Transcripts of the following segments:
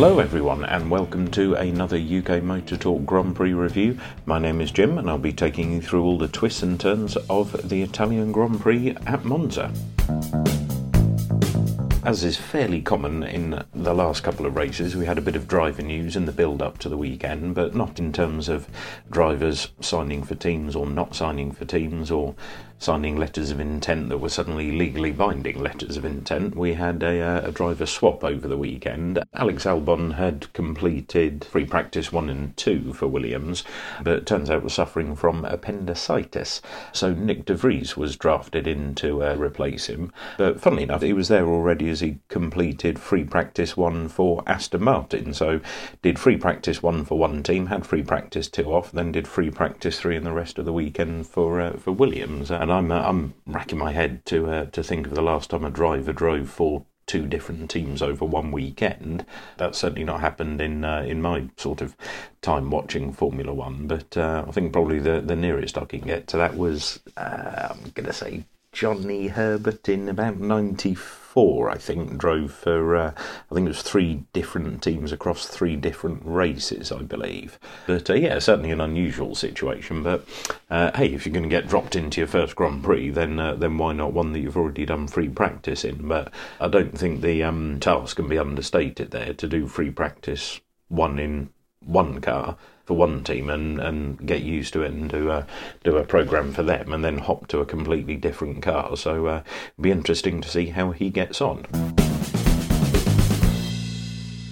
Hello, everyone, and welcome to another UK Motor Talk Grand Prix review. My name is Jim, and I'll be taking you through all the twists and turns of the Italian Grand Prix at Monza. As is fairly common in the last couple of races, we had a bit of driver news in the build up to the weekend, but not in terms of drivers signing for teams or not signing for teams or signing letters of intent that were suddenly legally binding letters of intent. We had a, uh, a driver swap over the weekend. Alex Albon had completed free practice one and two for Williams, but turns out was suffering from appendicitis. So Nick De Vries was drafted in to uh, replace him. But funnily enough, he was there already as he completed free practice one for Aston Martin. So did free practice one for one team, had free practice two off, then did free practice three in the rest of the weekend for uh, for Williams. And I'm uh, I'm racking my head to uh, to think of the last time a driver drove for two different teams over one weekend. That's certainly not happened in uh, in my sort of time watching Formula One. But uh, I think probably the the nearest I can get to that was uh, I'm going to say Johnny Herbert in about '94 four, I think, drove for, uh, I think it was three different teams across three different races, I believe. But uh, yeah, certainly an unusual situation. But uh, hey, if you're going to get dropped into your first Grand Prix, then uh, then why not one that you've already done free practice in? But I don't think the um, task can be understated there to do free practice one in one car for one team and, and get used to it and do a do a program for them and then hop to a completely different car. So uh, it'll be interesting to see how he gets on.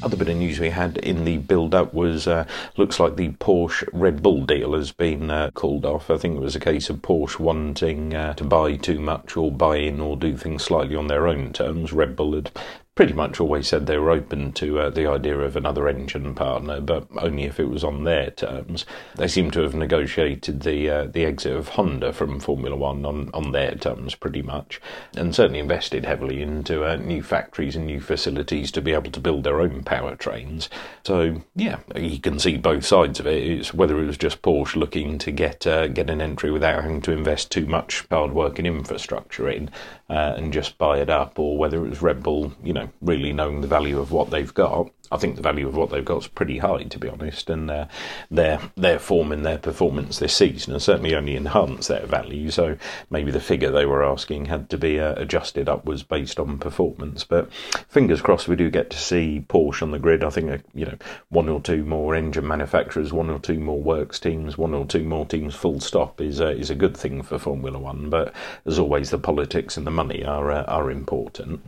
Other bit of news we had in the build up was uh, looks like the Porsche Red Bull deal has been uh, called off. I think it was a case of Porsche wanting uh, to buy too much or buy in or do things slightly on their own terms. Red Bull had pretty much always said they were open to uh, the idea of another engine partner, but only if it was on their terms. They seem to have negotiated the uh, the exit of Honda from Formula One on, on their terms, pretty much, and certainly invested heavily into uh, new factories and new facilities to be able to build their own powertrains. So yeah, you can see both sides of it. It's whether it was just Porsche looking to get uh, get an entry without having to invest too much hard work and infrastructure in, uh, and just buy it up, or whether it was Red Bull, you know really knowing the value of what they've got. I think the value of what they've got is pretty high, to be honest, and uh, their their form and their performance this season has certainly only enhanced their value. So maybe the figure they were asking had to be uh, adjusted upwards based on performance. But fingers crossed, we do get to see Porsche on the grid. I think uh, you know one or two more engine manufacturers, one or two more works teams, one or two more teams. Full stop is uh, is a good thing for Formula One. But as always, the politics and the money are uh, are important.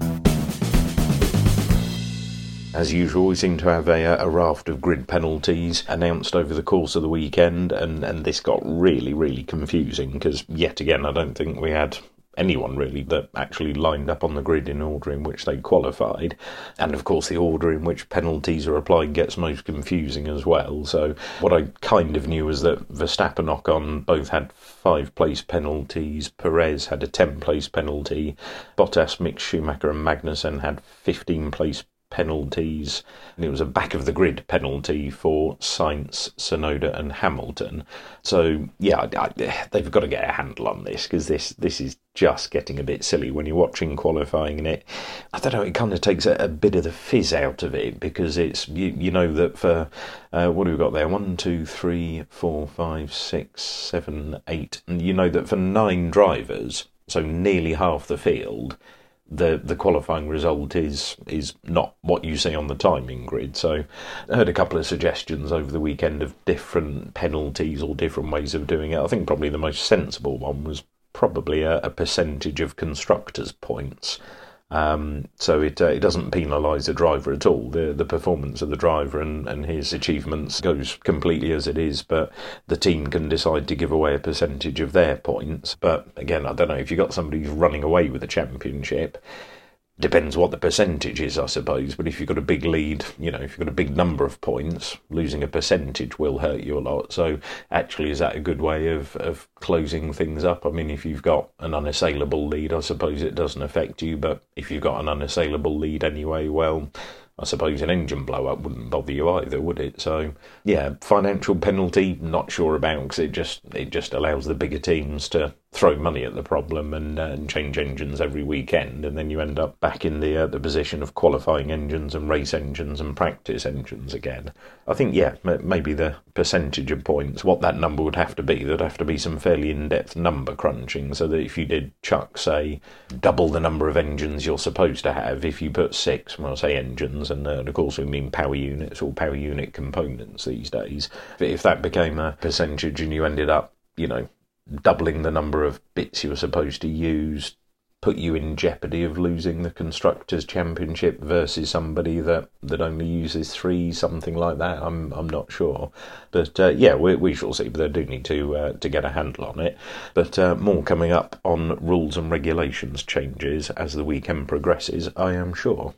As usual, we seem to have a, uh, a, raft of grid penalties announced over the course of the weekend, and, and this got really, really confusing because, yet again, I don't think we had anyone really that actually lined up on the grid in order in which they qualified. And of course, the order in which penalties are applied gets most confusing as well. So, what I kind of knew was that Verstappen Ocon both had five place penalties, Perez had a 10 place penalty, Bottas, Mick Schumacher, and Magnussen had 15 place penalties. And it was a back of the grid penalty for Sainz, Tsunoda, and Hamilton. So yeah, I, I, they've got to get a handle on this because this this is just getting a bit silly when you're watching qualifying. And it, I don't know, it kind of takes a, a bit of the fizz out of it because it's you, you know that for uh, what have we got there? One, two, three, four, five, six, seven, eight. And you know that for nine drivers, so nearly half the field the the qualifying result is is not what you see on the timing grid. So I heard a couple of suggestions over the weekend of different penalties or different ways of doing it. I think probably the most sensible one was probably a, a percentage of constructors' points. Um, so it uh, it doesn't penalise the driver at all. The the performance of the driver and, and his achievements goes completely as it is, but the team can decide to give away a percentage of their points. But again, I don't know if you've got somebody who's running away with the championship Depends what the percentage is, I suppose. But if you've got a big lead, you know, if you've got a big number of points, losing a percentage will hurt you a lot. So, actually, is that a good way of, of closing things up? I mean, if you've got an unassailable lead, I suppose it doesn't affect you. But if you've got an unassailable lead anyway, well, I suppose an engine blow up wouldn't bother you either, would it? So yeah, financial penalty, not sure about because it just it just allows the bigger teams to throw money at the problem and, uh, and change engines every weekend, and then you end up back in the uh, the position of qualifying engines and race engines and practice engines again. I think yeah, maybe the percentage of points, what that number would have to be, there'd have to be some fairly in-depth number crunching, so that if you did chuck say double the number of engines you're supposed to have, if you put six, well, say engines, and, uh, and of course we mean power units or power unit components these days, if that became a percentage and you ended up, you know doubling the number of bits you were supposed to use put you in jeopardy of losing the constructors championship versus somebody that, that only uses three something like that? I'm i'm not sure. But uh, yeah we, we shall see. But they do need to uh, to get a handle on it. But uh, more coming up on rules and regulations changes as the weekend progresses i am sure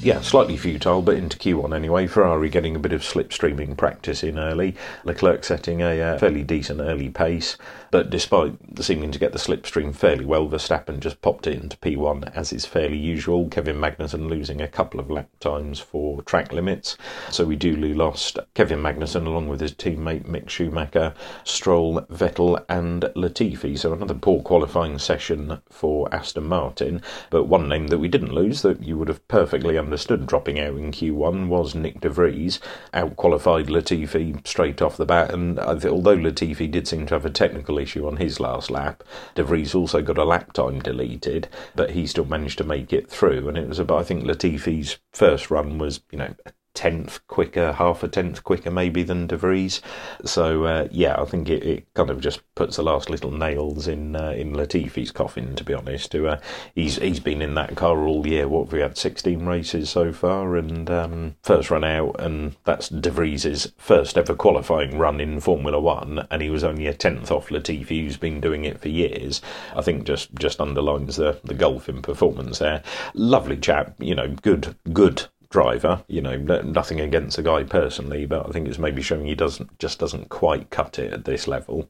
yeah, slightly futile, but into Q1 anyway. Ferrari getting a bit of slipstreaming practice in early. Leclerc setting a uh, fairly decent early pace, but despite seeming to get the slipstream fairly well, Verstappen just popped it into P1 as is fairly usual. Kevin Magnussen losing a couple of lap times for track limits. So we duly lost Kevin Magnussen along with his teammate Mick Schumacher, Stroll, Vettel, and Latifi. So another poor qualifying session for Aston Martin. But one name that we didn't lose that you would have perfectly understood dropping out in Q1 was Nick de Vries. Out qualified Latifi straight off the bat, and although Latifi did seem to have a technical issue on his last lap, de Vries also got a lap time deleted, but he still managed to make it through. And it was about, I think Latifi's first run was, you know, tenth quicker, half a tenth quicker maybe than De Vries. So uh, yeah, I think it, it, kind of just puts the last little nails in uh, in Latifi's coffin. To be honest, to, uh, he's he's been in that car all year. What have we had? Sixteen races so far, and um, first run out, and that's De Vries's first ever qualifying run in Formula One, and he was only a tenth off Latifi, who's been doing it for years. I think just just underlines the the golf in performance there. Lovely chap, you know, good good driver. You know, nothing against the guy personally, but I think it's maybe showing he doesn't just doesn't quite cut it at this level.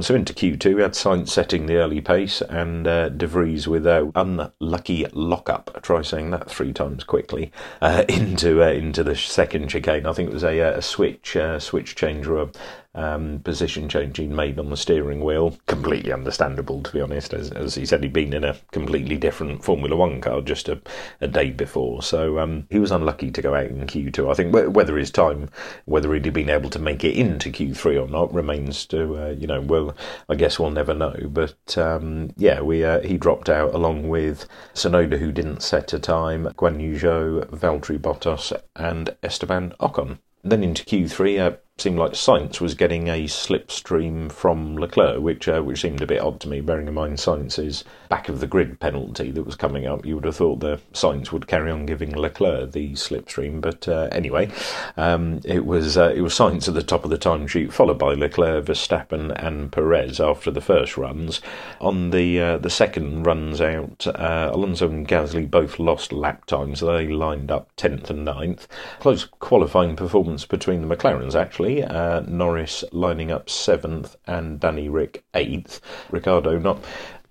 So into Q2, we had Sainz setting the early pace and uh, De Vries with a unlucky lockup. Try saying that three times quickly uh, into uh, into the second chicane. I think it was a, a switch uh, switch change or a, um, position changing made on the steering wheel. Completely understandable, to be honest. As, as, he said, he'd been in a completely different Formula One car just a, a day before. So um, he was unlucky to go out in Q2. I think whether his time, whether he'd been able to make it into Q3 or not, remains to, uh, you know, well, I guess we'll never know. But um, yeah, we uh, he dropped out along with Tsunoda, who didn't set a time, Guan Yu Zhou, Valtteri Bottas, and Esteban Ocon. Then into Q3, uh, seemed like Sainz was getting a slipstream from Leclerc, which uh, which seemed a bit odd to me, bearing in mind Sainz's back of the grid penalty that was coming up. You would have thought the Sainz would carry on giving Leclerc the slipstream, but uh, anyway, um, it was uh, it was Sainz at the top of the timesheet, followed by Leclerc, Verstappen, and Perez after the first runs. On the uh, the second runs out, uh, Alonso and Gasly both lost lap times. So they lined up tenth and 9th. Close qualifying performance between the McLarens actually uh, Norris lining up seventh and Danny Ric eighth. Ricciardo not,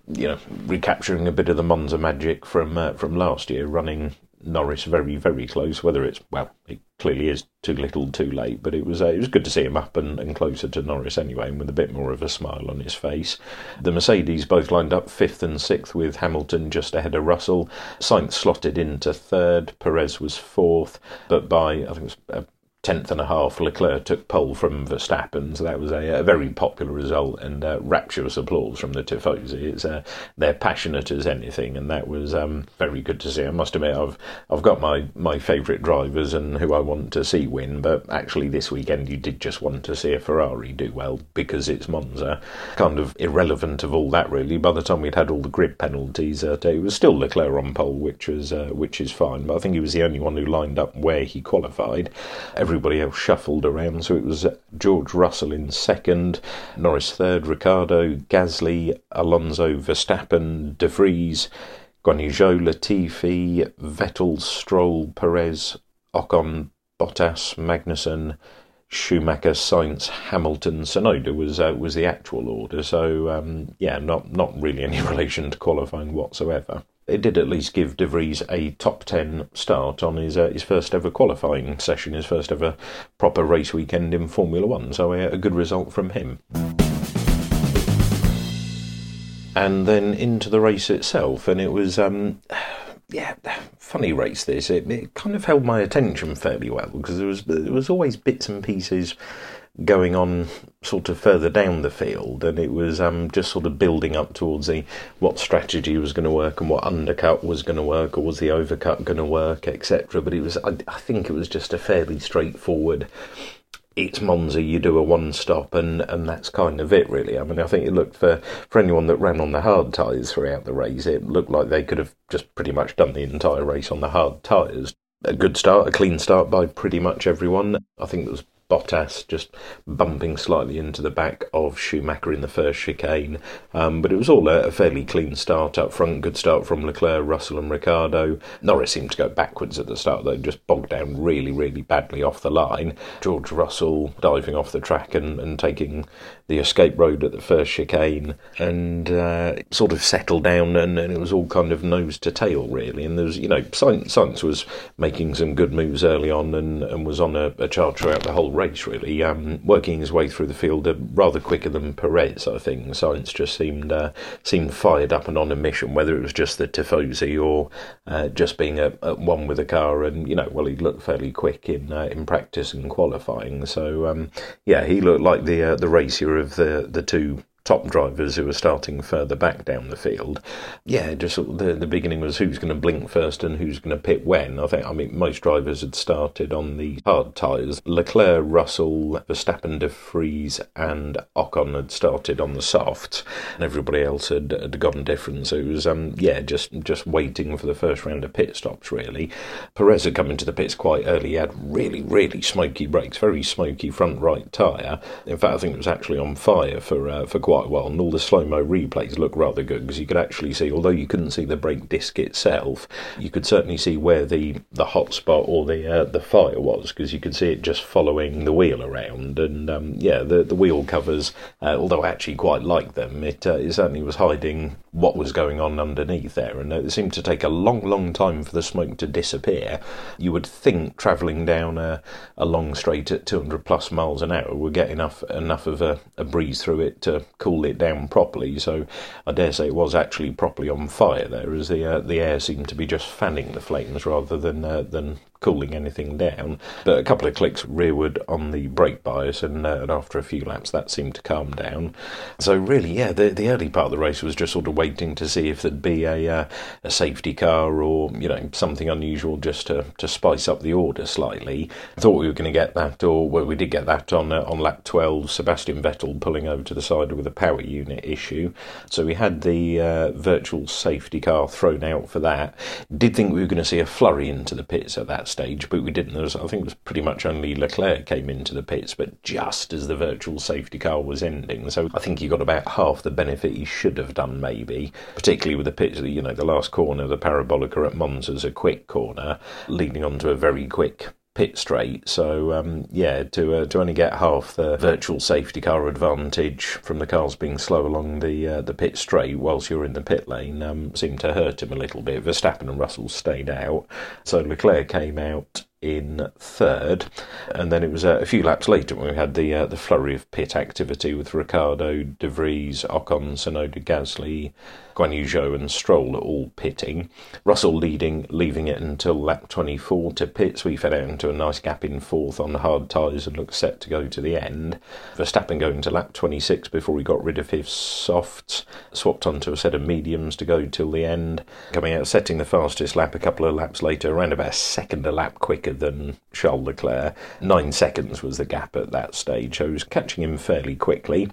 you know, recapturing a bit of the Monza magic from uh, from last year, running Norris very very close. Whether it's well, it clearly is too little, too late, but it was uh, it was good to see him up and, and closer to Norris anyway, and with a bit more of a smile on his face. The Mercedes both lined up fifth and sixth, with Hamilton just ahead of Russell. Sainz slotted into third. Perez was fourth, but by I think it was. Tenth and a half, Leclerc took pole from Verstappen, so that was a, a very popular result and uh, rapturous applause from the Tifosi. It's uh, they're passionate as anything, and that was um, very good to see. I must admit, I've I've got my my favourite drivers and who I want to see win, but actually this weekend you did just want to see a Ferrari do well because it's Monza. Kind of irrelevant of all that really. By the time we'd had all the grid penalties, uh, it was still Leclerc on pole, which was uh, which is fine. But I think he was the only one who lined up where he qualified. Every everybody else shuffled around. So it was George Russell in second, Norris third, Ricciardo, Gasly, Alonso, Verstappen, De Vries, Guan Yu Latifi, Vettel, Stroll, Perez, Ocon, Bottas, Magnussen, Schumacher, Sainz, Hamilton, Tsunoda was uh, was the actual order. So um, yeah, not not really any relation to qualifying whatsoever it did at least give De Vries a top 10 start on his uh, his first ever qualifying session, his first ever proper race weekend in Formula One. So a, a good result from him. and then into the race itself. And it was, um, yeah, funny race. This it, it kind of held my attention fairly well because there was there was always bits and pieces going on sort of further down the field, and it was um, just sort of building up towards the what strategy was going to work and what undercut was going to work, or was the overcut going to work, etc. But it was, I, I think, it was just a fairly straightforward it's Monza, you do a one stop, and, and that's kind of it, really. I mean, I think it looked for, for anyone that ran on the hard tyres throughout the race, it looked like they could have just pretty much done the entire race on the hard tyres. A good start, a clean start by pretty much everyone. I think it was Bottas just bumping slightly into the back of Schumacher in the first chicane. Um, but it was all a, a, fairly clean start up front. Good start from Leclerc, Russell, and Ricciardo. Norris seemed to go backwards at the start, though, just bogged down really, really badly off the line. George Russell diving off the track and, and taking the escape road at the first chicane and uh, sort of settled down, and, and, it was all kind of nose to tail, really. And there was, you know, Sainz, Sainz was making some good moves early on and, and was on a, a charge throughout the whole race, really, um, working his way through the field uh, rather quicker than Perez, I think. Sainz just seemed uh, seemed fired up and on a mission, whether it was just the Tifosi or uh, just being at, at, one with the car. And, you know, well, he looked fairly quick in uh, in practice and qualifying. So, um, yeah, he looked like the, uh, the racer of the, the two top drivers who were starting further back down the field. Yeah, just the the beginning was who's going to blink first and who's going to pit when. I think I mean most drivers had started on the hard tyres. Leclerc, Russell, Verstappen, De Vries, and Ocon had started on the softs, and everybody else had, had gone different. So it was um yeah just just waiting for the first round of pit stops really. Perez had come into the pits quite early. He had really really smoky brakes, very smoky front right tyre. In fact, I think it was actually on fire for uh, for quite quite well, and all the slow mo replays look rather good because you could actually see, although you couldn't see the brake disc itself, you could certainly see where the the hot spot or the uh, the fire was because you could see it just following the wheel around. And um, yeah, the the wheel covers, uh, although I actually quite like them, it, uh, it certainly was hiding what was going on underneath there, and it seemed to take a long, long time for the smoke to disappear. You would think travelling down a, a long straight at 200 plus miles an hour would get enough enough of a, a breeze through it to cool it down properly. So I dare say it was actually properly on fire there, as the uh, the air seemed to be just fanning the flames rather than uh, than cooling anything down. But a couple of clicks rearward on the brake bias, and, uh, and after a few laps, that seemed to calm down. So really, yeah, the the early part of the race was just sort of waiting to see if there'd be a uh, a safety car or you know something unusual just to, to spice up the order slightly. I thought we were going to get that, or well, we did get that on uh, on lap 12. Sebastian Vettel pulling over to the side with a power unit issue. So we had the uh, virtual safety car thrown out for that. Did think we were going to see a flurry into the pits at that stage, but we didn't. There was, I think it was pretty much only Leclerc came into the pits, but just as the virtual safety car was ending. So I think he got about half the benefit he should have done, maybe, particularly with the pits, you know, the last corner, the Parabolica at Monza's a quick corner, leading onto a very quick pit straight. So um, yeah, to uh, to only get half the virtual safety car advantage from the cars being slow along the uh, the pit straight whilst you're in the pit lane um, seemed to hurt him a little bit. Verstappen and Russell stayed out, so Leclerc came out in third, and then it was uh, a few laps later when we had the uh, the flurry of pit activity with Ricciardo, De Vries, Ocon, Tsunoda, Gasly, Guan and Stroll all pitting. Russell leading, leaving it until lap 24 to pits. We fed out into a nice gap in fourth on hard tyres and looked set to go to the end. Verstappen going to lap 26 before he got rid of his softs, swapped onto a set of mediums to go till the end. Coming out, setting the fastest lap a couple of laps later, around about a second a lap quicker than Charles Leclerc. Nine seconds was the gap at that stage, so he was catching him fairly quickly.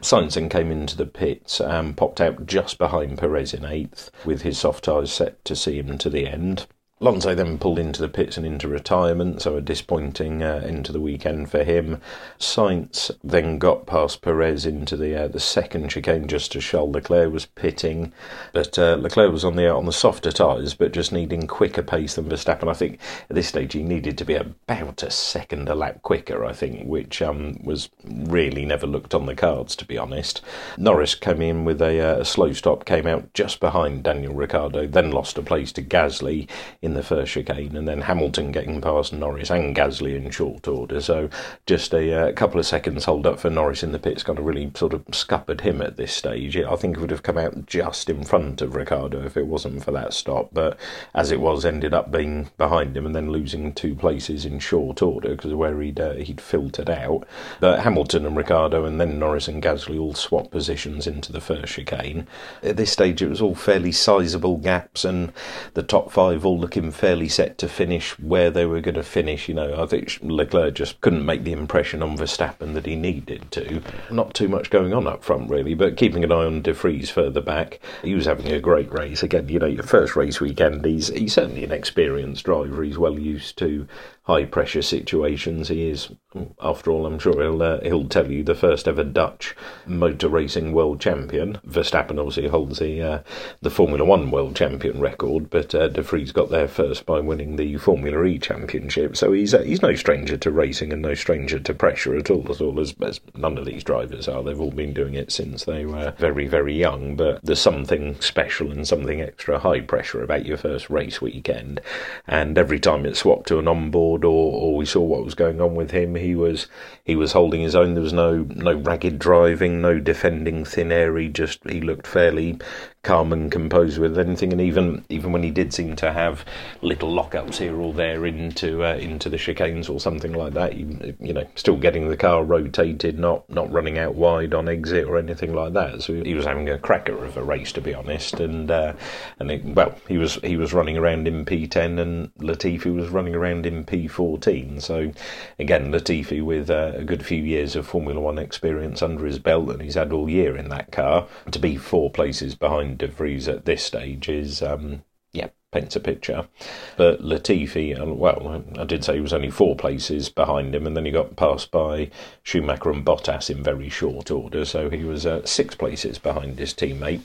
Sainz then came into the pits, um, popped out just behind Perez in eighth, with his soft tyres set to see him to the end. Alonso then pulled into the pits and into retirement, so a disappointing uh, end to the weekend for him. Sainz then got past Perez into the uh, the second chicane just as Charles Leclerc was pitting, but uh, Leclerc was on the on the softer tyres, but just needing quicker pace than Verstappen. I think at this stage he needed to be about a second a lap quicker. I think, which um, was really never looked on the cards to be honest. Norris came in with a, uh, a slow stop, came out just behind Daniel Ricciardo, then lost a place to Gasly in the first chicane, and then Hamilton getting past Norris and Gasly in short order. So just a, uh, couple of seconds hold up for Norris in the pits kind of really sort of scuppered him at this stage. I think it would have come out just in front of Ricciardo if it wasn't for that stop, but as it was, ended up being behind him and then losing two places in short order because of where he'd uh, he'd filtered out. But Hamilton and Ricciardo and then Norris and Gasly all swapped positions into the first chicane. At this stage, it was all fairly sizable gaps, and the top five all looking fairly set to finish where they were going to finish. You know, I think Leclerc just couldn't make the impression on Verstappen that he needed to. Not too much going on up front, really, but keeping an eye on De Vries further back. He was having a great race. Again, you know, your first race weekend, he's, he's certainly an experienced driver. He's well used to high pressure situations. He is, after all, I'm sure he'll uh, he'll tell you the first ever Dutch motor racing world champion. Verstappen obviously holds the uh, the Formula One world champion record, but uh, De Vries got there first by winning the Formula E championship. So he's uh, he's no stranger to racing and no stranger to pressure at all. At all as, as none of these drivers are. They've all been doing it since they were very very young. But there's something special and something extra high pressure about your first race weekend, and every time it swapped to an onboard or, or we saw what was going on with him. He was he was holding his own. There was no no ragged driving, no defending thin air. He just he looked fairly calm and composed with anything. And even even when he did seem to have little lockups here or there into uh, into the chicanes or something like that, you, you know, still getting the car rotated, not not running out wide on exit or anything like that. So he was having a cracker of a race, to be honest. And uh, and it, well, he was he was running around in P10, and Latifi was running around in P14. So again, Latifi with uh, a good few years of Formula One experience under his belt, and he's had all year in that car to be four places behind De Vries at this stage is, um, yeah, paints a picture. But Latifi, well, I did say he was only four places behind him, and then he got passed by Schumacher and Bottas in very short order, so he was uh, six places behind his teammate.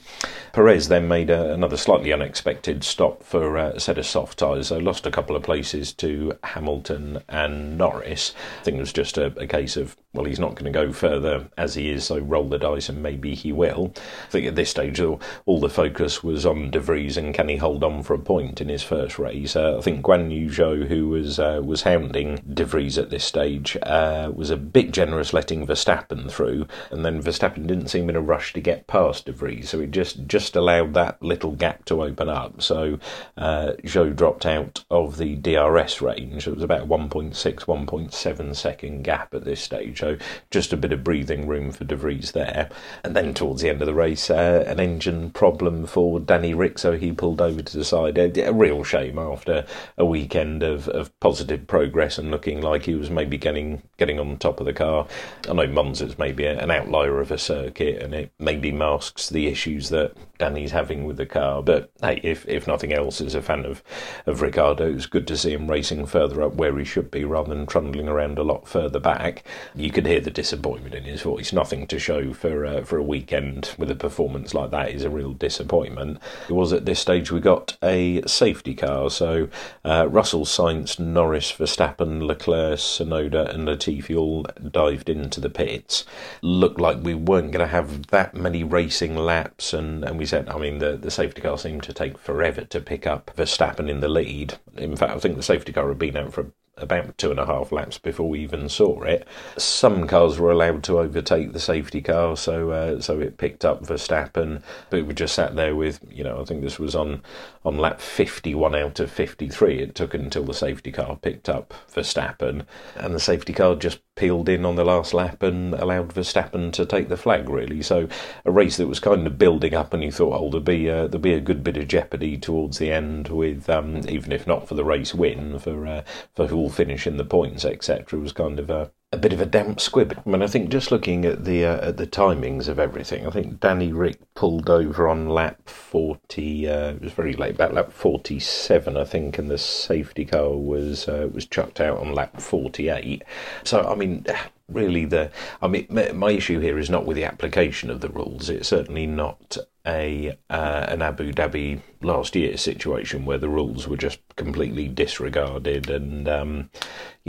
Perez then made a, another slightly unexpected stop for uh, a set of soft tyres, so lost a couple of places to Hamilton and Norris. I think it was just a, a case of, well, he's not going to go further as he is, so roll the dice and maybe he will. I think at this stage, all, the focus was on De Vries and can he hold on for a point point in his first race. Uh, I think Guan Yu Zhou, who was uh, was hounding De Vries at this stage, uh, was a bit generous letting Verstappen through, and then Verstappen didn't seem in a rush to get past De Vries, so it just just allowed that little gap to open up. So uh, Zhou dropped out of the DRS range. It was about 1.6, 1.7 second gap at this stage, so just a bit of breathing room for De Vries there. And then towards the end of the race, uh, an engine problem for Danny Ric, so he pulled over to the side a real shame after a weekend of, of positive progress and looking like he was maybe getting getting on top of the car. I know Monza's maybe an outlier of a circuit and it maybe masks the issues that Danny's having with the car. But hey, if if nothing else, as a fan of of Ricciardo, it's good to see him racing further up where he should be rather than trundling around a lot further back. You could hear the disappointment in his voice. Nothing to show for uh, for a weekend with a performance like that is a real disappointment. It was at this stage we got a safety car. So uh, Russell, Sainz, Norris, Verstappen, Leclerc, Tsunoda, and Latifi all dived into the pits. Looked like we weren't going to have that many racing laps, and, and we said, I mean, the, the safety car seemed to take forever to pick up Verstappen in the lead. In fact, I think the safety car had been out for about two and a half laps before we even saw it. Some cars were allowed to overtake the safety car, so uh, so it picked up Verstappen, but we just sat there with you know I think this was on on lap 51 out of 53. It took until the safety car picked up Verstappen, and the safety car just peeled in on the last lap and allowed Verstappen to take the flag. Really, so a race that was kind of building up, and you thought, oh, there'll be a, there'll be a good bit of jeopardy towards the end with um, even if not for the race win for uh, for who will finish in the points, etc. Was kind of a a bit of a damp squib. I mean, I think just looking at the uh, at the timings of everything, I think Danny Ric pulled over on lap forty. Uh, it was very late, about lap forty-seven, I think, and the safety car was uh, was chucked out on lap forty-eight. So, I mean, really, the I mean, my issue here is not with the application of the rules. It's certainly not a uh, an Abu Dhabi last year situation where the rules were just completely disregarded and um,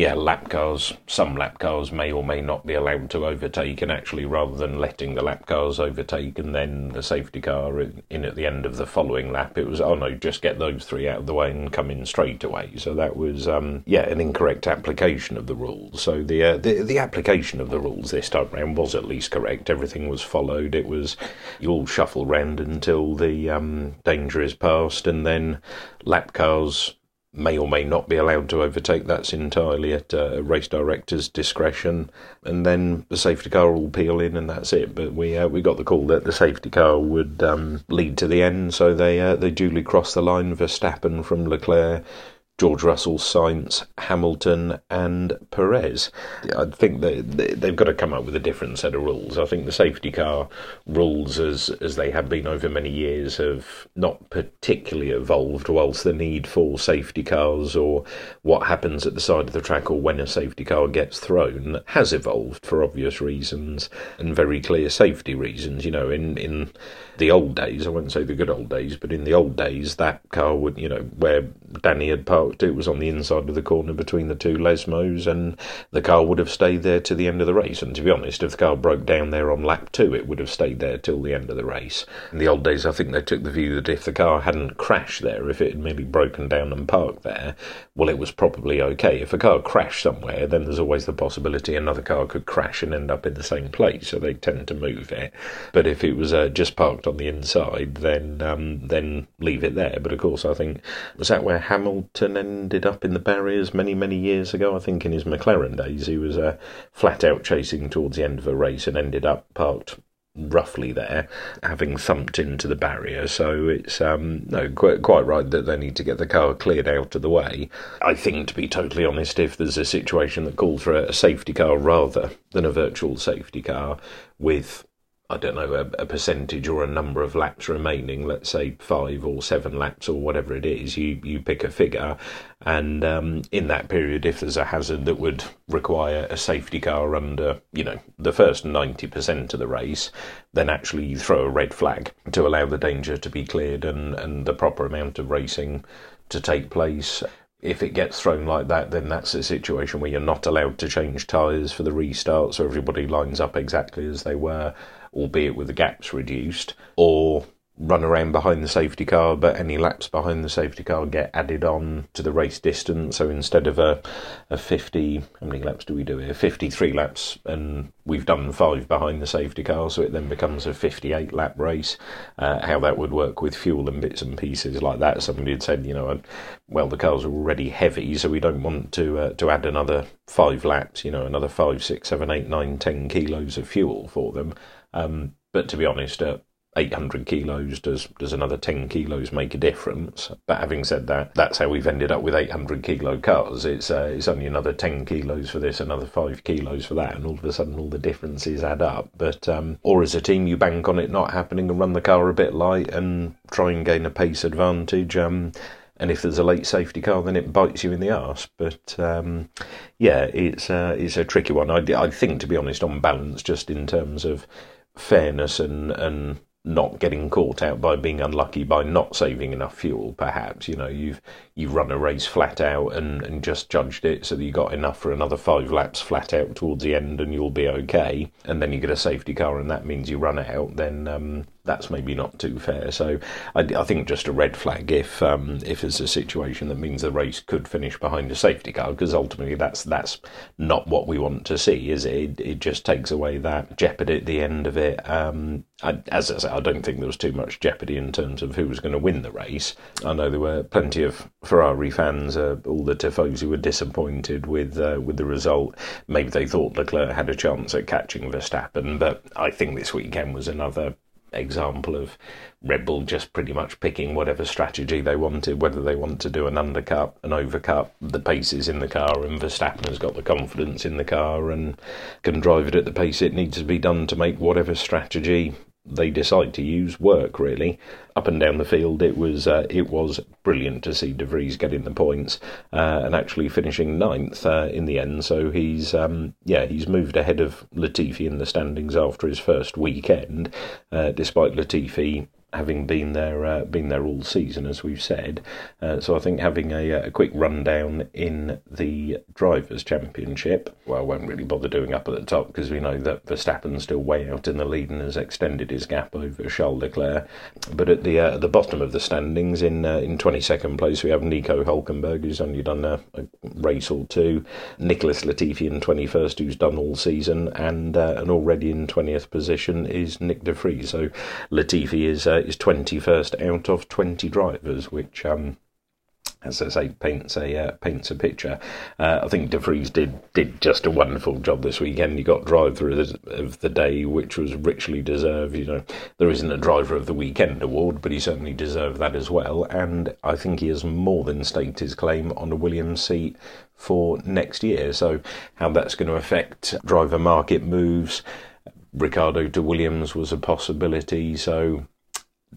yeah, lap cars, some lap cars may or may not be allowed to overtake, and actually, rather than letting the lap cars overtake and then the safety car in at the end of the following lap, it was, oh no, just get those three out of the way and come in straight away. So that was, um, yeah, an incorrect application of the rules. So the, uh, the, the application of the rules this time round was at least correct. Everything was followed. It was, you all shuffle round until the um, danger is past, and then lap cars may or may not be allowed to overtake. That's entirely at uh, race director's discretion. And then the safety car will peel in, and that's it. But we uh, we got the call that the safety car would um, lead to the end, so they uh, they duly crossed the line. Verstappen from Leclerc George Russell, Sainz, Hamilton, and Perez. I think that they've got to come up with a different set of rules. I think the safety car rules, as as they have been over many years, have not particularly evolved. Whilst the need for safety cars or what happens at the side of the track or when a safety car gets thrown has evolved for obvious reasons and very clear safety reasons. You know, in in the old days, I won't say the good old days, but in the old days, that car would, you know, where Danny had parked, it was on the inside of the corner between the two Lesmos, and the car would have stayed there to the end of the race. And to be honest, if the car broke down there on lap two, it would have stayed there till the end of the race. In the old days, I think they took the view that if the car hadn't crashed there, if it had merely broken down and parked there, well, it was probably okay. If a car crashed somewhere, then there's always the possibility another car could crash and end up in the same place, so they tend to move it. But if it was uh, just parked on the inside, then um, then leave it there. But of course, I think was that where Hamilton ended up in the barriers many many years ago. I think in his McLaren days, he was uh, flat out chasing towards the end of a race and ended up parked roughly there, having thumped into the barrier. So it's um, no quite, quite right that they need to get the car cleared out of the way. I think, to be totally honest, if there's a situation that calls for a safety car rather than a virtual safety car with I don't know, a, a, percentage or a number of laps remaining, let's say five or seven laps or whatever it is, you, you pick a figure. And um, in that period, if there's a hazard that would require a safety car under, you know, the first 90% of the race, then actually you throw a red flag to allow the danger to be cleared and, and the proper amount of racing to take place if it gets thrown like that, then that's a situation where you're not allowed to change tyres for the restart, so everybody lines up exactly as they were albeit with the gaps reduced, or run around behind the safety car, but any laps behind the safety car get added on to the race distance. So instead of a, a 50, how many laps do we do here? 53 laps, and we've done five behind the safety car, so it then becomes a 58 lap race. Uh, how that would work with fuel and bits and pieces like that. Somebody had said, you know, well, the cars are already heavy, so we don't want to uh, to add another five laps, you know, another five, six, seven, eight, nine, ten kilos of fuel for them. Um, but to be honest, at 800 kilos, does does another 10 kilos make a difference? But having said that, that's how we've ended up with 800 kilo cars. It's uh, it's only another 10 kilos for this, another 5 kilos for that, and all of a sudden all the differences add up. But um, or as a team, you bank on it not happening and run the car a bit light and try and gain a pace advantage. Um, and if there's a late safety car, then it bites you in the arse. But um, yeah, it's uh, it's a tricky one. I, I think, to be honest, on balance, just in terms of fairness and and not getting caught out by being unlucky by not saving enough fuel perhaps. You know you've you've run a race flat out and, and just judged it so that you got enough for another five laps flat out towards the end and you'll be okay. And then you get a safety car and that means you run out then um, that's maybe not too fair. So I, I think just a red flag if um, if it's a situation that means the race could finish behind a safety car, because ultimately that's that's not what we want to see, is it? It just takes away that jeopardy at the end of it. Um, I, as I say, I don't think there was too much jeopardy in terms of who was going to win the race. I know there were plenty of Ferrari fans, uh, all the Tifosi were disappointed with uh, with the result. Maybe they thought Leclerc had a chance at catching Verstappen, but I think this weekend was another example of Red Bull just pretty much picking whatever strategy they wanted, whether they want to do an undercut, an overcut, the pace is in the car, and Verstappen has got the confidence in the car and can drive it at the pace it needs to be done to make whatever strategy they decide to use work really. Up and down the field it was uh, it was brilliant to see De Vries getting the points uh, and actually finishing ninth uh, in the end. So he's um, yeah he's moved ahead of Latifi in the standings after his first weekend uh, despite Latifi having been there uh, been there all season, as we've said. Uh, so I think having a, a, quick rundown in the drivers' championship. Well, I won't really bother doing up at the top because we know that Verstappen's still way out in the lead and has extended his gap over Charles Leclerc. But at the uh, the bottom of the standings, in uh, in twenty second place, we have Nico Hulkenberg, who's only done a, a race or two. Nicholas Latifi in twenty first, who's done all season, and uh, and already in twentieth position is Nick De Vries. So Latifi is uh, is 21st out of 20 drivers, which um, as I say, paints a uh, paints a picture. Uh, I think De Vries did did just a wonderful job this weekend. He got driver of the day, which was richly deserved. You know, there isn't a driver of the weekend award, but he certainly deserved that as well. And I think he has more than staked his claim on a Williams seat for next year. So, how that's going to affect driver market moves. Ricciardo to Williams was a possibility. So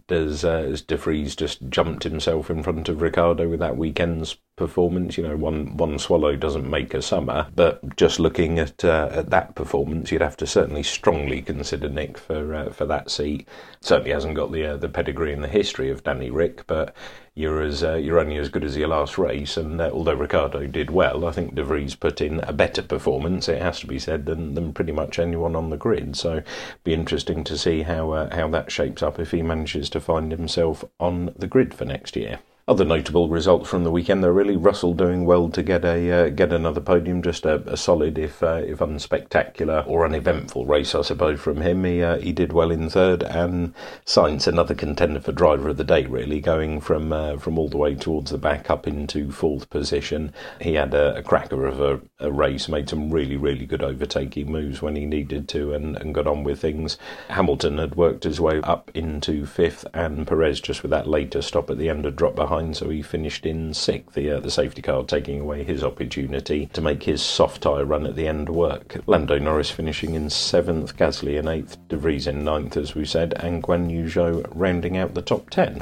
does uh, as De Vries just jumped himself in front of Ricciardo with that weekend's performance. You know, one one swallow doesn't make a summer, but just looking at uh, at that performance, you'd have to certainly strongly consider Nick for uh, for that seat. Certainly hasn't got the uh, the pedigree and the history of Danny Ric, but you're as uh, you're only as good as your last race. And uh, although Ricciardo did well, I think De Vries put in a better performance. It has to be said than, than pretty much anyone on the grid. So, be interesting to see how uh, how that shapes up if he manages to find himself on the grid for next year. Other notable results from the weekend, though, really Russell doing well to get a uh, get another podium, just a, a solid, if uh, if unspectacular or uneventful race, I suppose, from him. He uh, he did well in third, and Sainz another contender for driver of the day, really going from uh, from all the way towards the back up into fourth position. He had a, a cracker of a, a, race, made some really really good overtaking moves when he needed to, and, and got on with things. Hamilton had worked his way up into fifth, and Perez just with that later stop at the end had dropped behind behind, so he finished in sixth. The, uh, the safety car taking away his opportunity to make his soft tyre run at the end work. Lando Norris finishing in seventh, Gasly in eighth, De Vries in ninth, as we said, and Guan rounding out the top ten.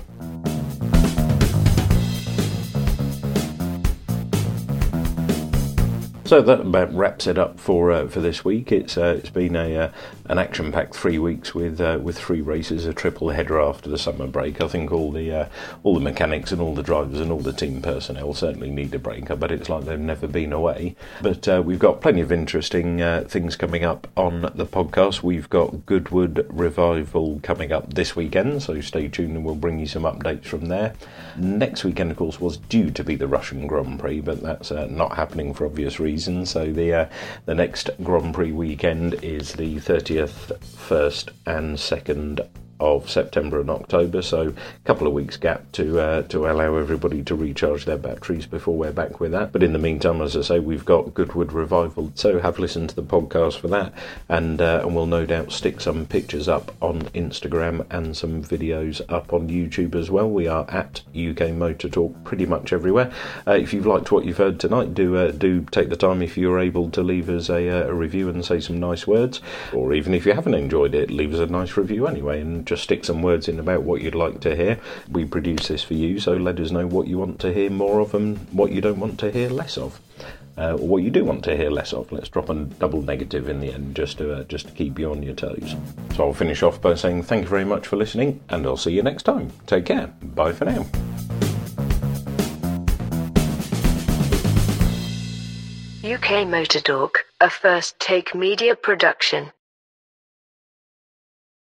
So that about wraps it up for uh, for this week. It's uh, it's been a uh, an action packed three weeks with uh, with three races, a triple header after the summer break. I think all the uh, all the mechanics and all the drivers and all the team personnel certainly need a break. I bet it's like they've never been away. But uh, we've got plenty of interesting things coming up on the podcast. We've got Goodwood Revival coming up this weekend, so stay tuned and we'll bring you some updates from there. Next weekend, of course, was due to be the Russian Grand Prix, but that's not happening for obvious reasons season. So the uh, the next Grand Prix weekend is the 30th, 1st, and 2nd of September and October, so a couple of weeks gap to uh, to allow everybody to recharge their batteries before we're back with that. But in the meantime, as I say, we've got Goodwood Revival, so have listened to the podcast for that, and uh, and we'll no doubt stick some pictures up on Instagram and some videos up on YouTube as well. We are at UK Motor Talk pretty much everywhere. Uh, if you've liked what you've heard tonight, do uh, do take the time if you're able to leave us a, uh, a review and say some nice words, or even if you haven't enjoyed it, leave us a nice review anyway and just stick some words in about what you'd like to hear. We produce this for you, so let us know what you want to hear more of and what you don't want to hear less of. Uh, or what you do want to hear less of. Let's drop a double negative in the end just to uh, just to keep you on your toes. So I'll finish off by saying thank you very much for listening, and I'll see you next time. Take care. Bye for now. UK Motor Talk, a first take media production.